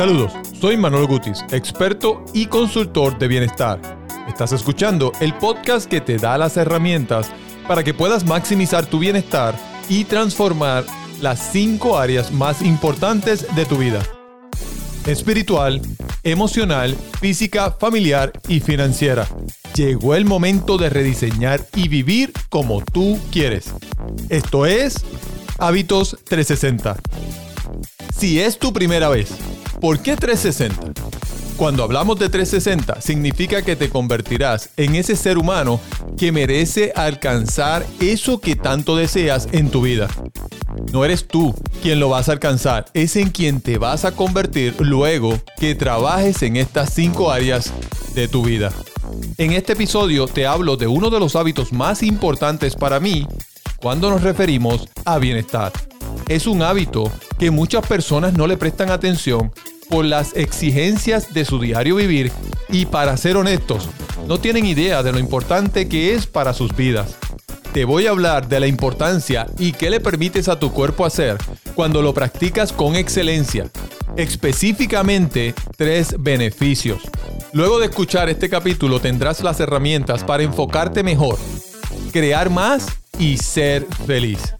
Saludos, soy Manuel Gutis, experto y consultor de bienestar. Estás escuchando el podcast que te da las herramientas para que puedas maximizar tu bienestar y transformar las cinco áreas más importantes de tu vida. Espiritual, emocional, física, familiar y financiera. Llegó el momento de rediseñar y vivir como tú quieres. Esto es Hábitos 360. Si es tu primera vez, ¿por qué 360? Cuando hablamos de 360, significa que te convertirás en ese ser humano que merece alcanzar eso que tanto deseas en tu vida. No eres tú quien lo vas a alcanzar, es en quien te vas a convertir luego que trabajes en estas cinco áreas de tu vida. En este episodio te hablo de uno de los hábitos más importantes para mí cuando nos referimos a bienestar. Es un hábito que muchas personas no le prestan atención por las exigencias de su diario vivir y para ser honestos, no tienen idea de lo importante que es para sus vidas. Te voy a hablar de la importancia y qué le permites a tu cuerpo hacer cuando lo practicas con excelencia. Específicamente, tres beneficios. Luego de escuchar este capítulo tendrás las herramientas para enfocarte mejor, crear más y ser feliz.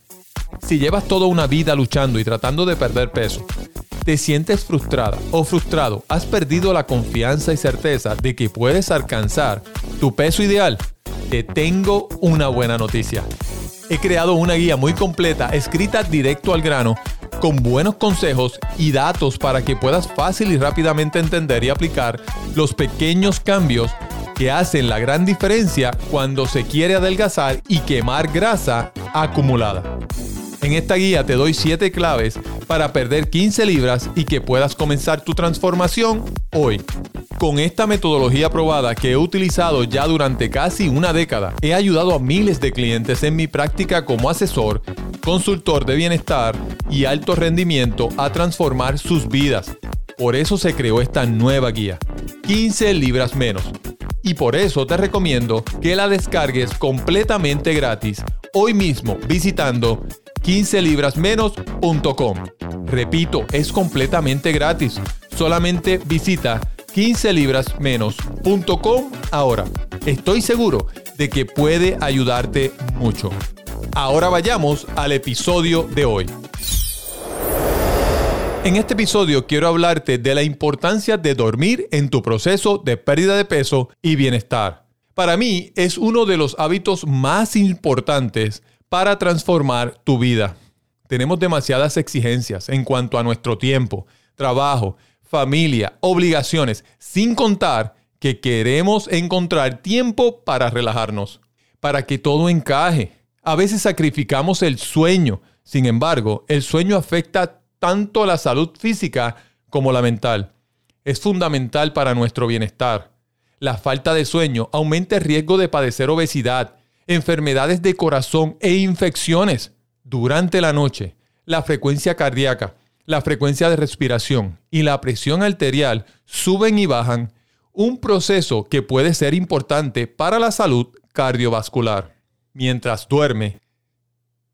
Si llevas toda una vida luchando y tratando de perder peso, te sientes frustrada o frustrado, has perdido la confianza y certeza de que puedes alcanzar tu peso ideal, te tengo una buena noticia. He creado una guía muy completa, escrita directo al grano, con buenos consejos y datos para que puedas fácil y rápidamente entender y aplicar los pequeños cambios que hacen la gran diferencia cuando se quiere adelgazar y quemar grasa acumulada. En esta guía te doy 7 claves para perder 15 libras y que puedas comenzar tu transformación hoy. Con esta metodología probada que he utilizado ya durante casi una década, he ayudado a miles de clientes en mi práctica como asesor, consultor de bienestar y alto rendimiento a transformar sus vidas. Por eso se creó esta nueva guía, 15 libras menos. Y por eso te recomiendo que la descargues completamente gratis hoy mismo visitando 15librasmenos.com. Repito, es completamente gratis. Solamente visita 15librasmenos.com ahora. Estoy seguro de que puede ayudarte mucho. Ahora vayamos al episodio de hoy. En este episodio quiero hablarte de la importancia de dormir en tu proceso de pérdida de peso y bienestar. Para mí es uno de los hábitos más importantes para transformar tu vida. Tenemos demasiadas exigencias en cuanto a nuestro tiempo, trabajo, familia, obligaciones, sin contar que queremos encontrar tiempo para relajarnos, para que todo encaje. A veces sacrificamos el sueño, sin embargo, el sueño afecta tanto la salud física como la mental. Es fundamental para nuestro bienestar. La falta de sueño aumenta el riesgo de padecer obesidad, enfermedades de corazón e infecciones durante la noche. La frecuencia cardíaca, la frecuencia de respiración y la presión arterial suben y bajan, un proceso que puede ser importante para la salud cardiovascular. Mientras duerme,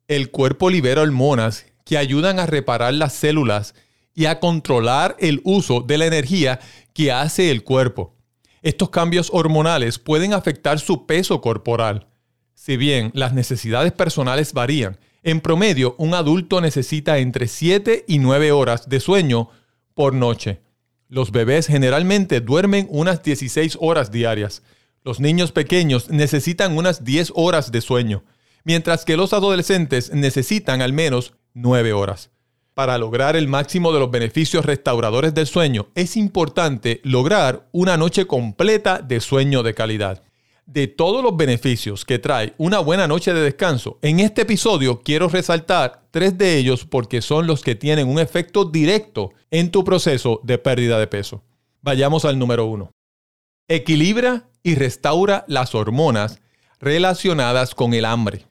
el cuerpo libera hormonas que ayudan a reparar las células y a controlar el uso de la energía que hace el cuerpo. Estos cambios hormonales pueden afectar su peso corporal. Si bien las necesidades personales varían, en promedio un adulto necesita entre 7 y 9 horas de sueño por noche. Los bebés generalmente duermen unas 16 horas diarias. Los niños pequeños necesitan unas 10 horas de sueño, mientras que los adolescentes necesitan al menos 9 horas. Para lograr el máximo de los beneficios restauradores del sueño, es importante lograr una noche completa de sueño de calidad de todos los beneficios que trae una buena noche de descanso, en este episodio quiero resaltar tres de ellos porque son los que tienen un efecto directo en tu proceso de pérdida de peso. Vayamos al número uno. Equilibra y restaura las hormonas relacionadas con el hambre.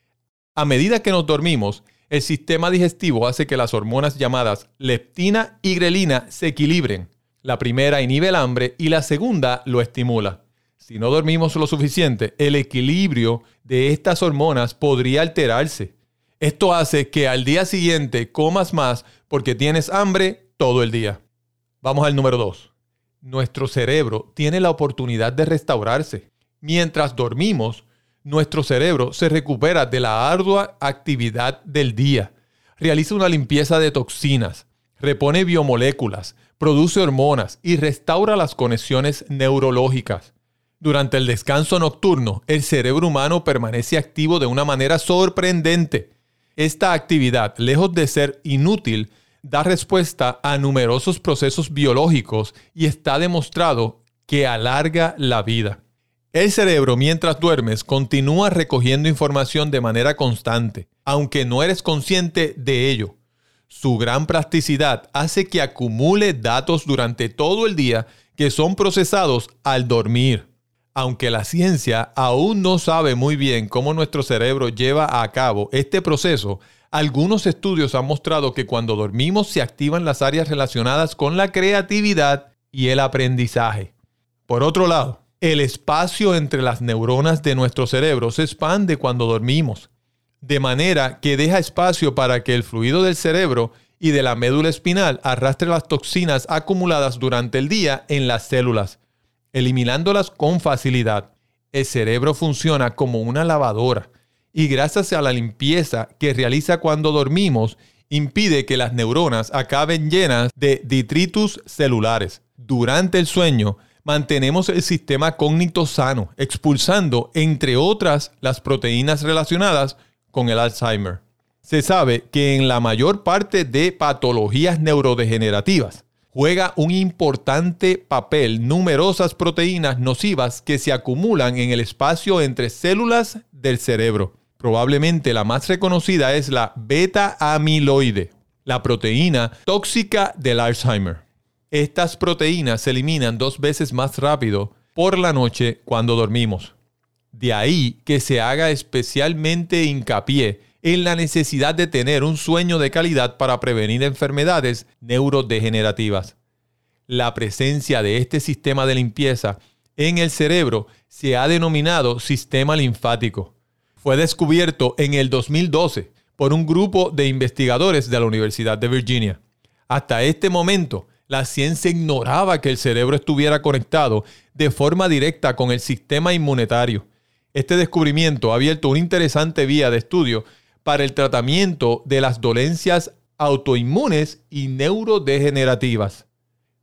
A medida que nos dormimos, el sistema digestivo hace que las hormonas llamadas leptina y grelina se equilibren. La primera inhibe el hambre y la segunda lo estimula. Si no dormimos lo suficiente, el equilibrio de estas hormonas podría alterarse. Esto hace que al día siguiente comas más porque tienes hambre todo el día. Vamos al número 2. Nuestro cerebro tiene la oportunidad de restaurarse. Mientras dormimos, nuestro cerebro se recupera de la ardua actividad del día, realiza una limpieza de toxinas, repone biomoléculas, produce hormonas y restaura las conexiones neurológicas. Durante el descanso nocturno, el cerebro humano permanece activo de una manera sorprendente. Esta actividad, lejos de ser inútil, da respuesta a numerosos procesos biológicos y está demostrado que alarga la vida. El cerebro mientras duermes continúa recogiendo información de manera constante, aunque no eres consciente de ello. Su gran plasticidad hace que acumule datos durante todo el día que son procesados al dormir. Aunque la ciencia aún no sabe muy bien cómo nuestro cerebro lleva a cabo este proceso, algunos estudios han mostrado que cuando dormimos se activan las áreas relacionadas con la creatividad y el aprendizaje. Por otro lado, el espacio entre las neuronas de nuestro cerebro se expande cuando dormimos, de manera que deja espacio para que el fluido del cerebro y de la médula espinal arrastre las toxinas acumuladas durante el día en las células, eliminándolas con facilidad. El cerebro funciona como una lavadora y gracias a la limpieza que realiza cuando dormimos, impide que las neuronas acaben llenas de detritus celulares. Durante el sueño, mantenemos el sistema cognito sano, expulsando, entre otras, las proteínas relacionadas con el Alzheimer. Se sabe que en la mayor parte de patologías neurodegenerativas juega un importante papel numerosas proteínas nocivas que se acumulan en el espacio entre células del cerebro. Probablemente la más reconocida es la beta amiloide, la proteína tóxica del Alzheimer. Estas proteínas se eliminan dos veces más rápido por la noche cuando dormimos. De ahí que se haga especialmente hincapié en la necesidad de tener un sueño de calidad para prevenir enfermedades neurodegenerativas. La presencia de este sistema de limpieza en el cerebro se ha denominado sistema linfático. Fue descubierto en el 2012 por un grupo de investigadores de la Universidad de Virginia. Hasta este momento, la ciencia ignoraba que el cerebro estuviera conectado de forma directa con el sistema inmunitario. Este descubrimiento ha abierto una interesante vía de estudio para el tratamiento de las dolencias autoinmunes y neurodegenerativas.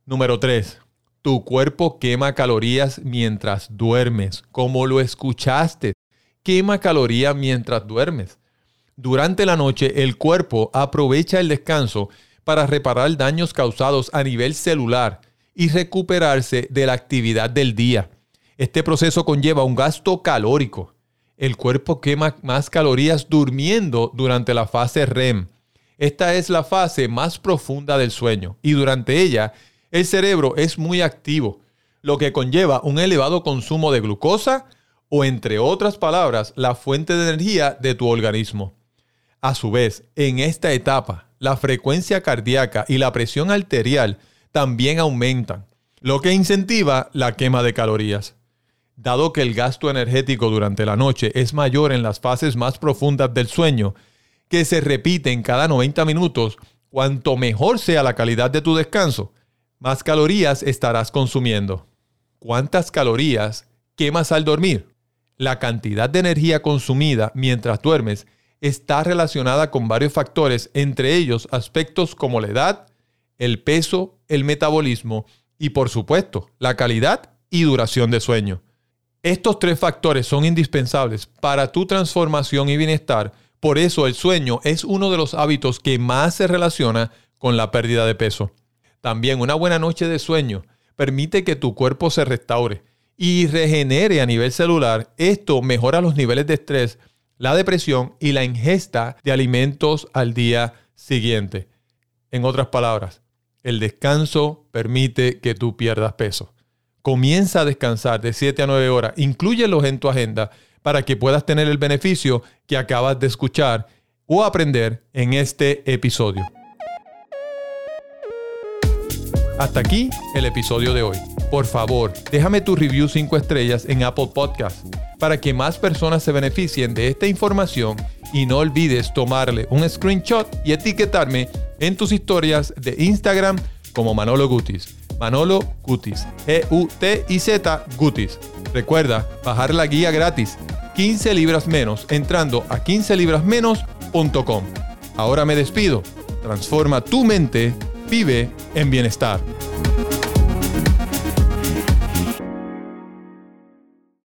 Número 3. Tu cuerpo quema calorías mientras duermes, como lo escuchaste. Quema calorías mientras duermes. Durante la noche el cuerpo aprovecha el descanso para reparar daños causados a nivel celular y recuperarse de la actividad del día. Este proceso conlleva un gasto calórico. El cuerpo quema más calorías durmiendo durante la fase REM. Esta es la fase más profunda del sueño y durante ella el cerebro es muy activo, lo que conlleva un elevado consumo de glucosa o entre otras palabras la fuente de energía de tu organismo. A su vez, en esta etapa, la frecuencia cardíaca y la presión arterial también aumentan, lo que incentiva la quema de calorías. Dado que el gasto energético durante la noche es mayor en las fases más profundas del sueño, que se repiten cada 90 minutos, cuanto mejor sea la calidad de tu descanso, más calorías estarás consumiendo. ¿Cuántas calorías quemas al dormir? La cantidad de energía consumida mientras duermes está relacionada con varios factores, entre ellos aspectos como la edad, el peso, el metabolismo y por supuesto la calidad y duración de sueño. Estos tres factores son indispensables para tu transformación y bienestar, por eso el sueño es uno de los hábitos que más se relaciona con la pérdida de peso. También una buena noche de sueño permite que tu cuerpo se restaure y regenere a nivel celular. Esto mejora los niveles de estrés la depresión y la ingesta de alimentos al día siguiente. En otras palabras, el descanso permite que tú pierdas peso. Comienza a descansar de 7 a 9 horas, inclúyelos en tu agenda para que puedas tener el beneficio que acabas de escuchar o aprender en este episodio. Hasta aquí el episodio de hoy. Por favor, déjame tu review 5 estrellas en Apple Podcast para que más personas se beneficien de esta información y no olvides tomarle un screenshot y etiquetarme en tus historias de Instagram como Manolo Gutis. Manolo Gutis. G-U-T-I-Z Gutis. Recuerda bajar la guía gratis 15 libras menos entrando a 15librasmenos.com. Ahora me despido. Transforma tu mente. Vive en bienestar.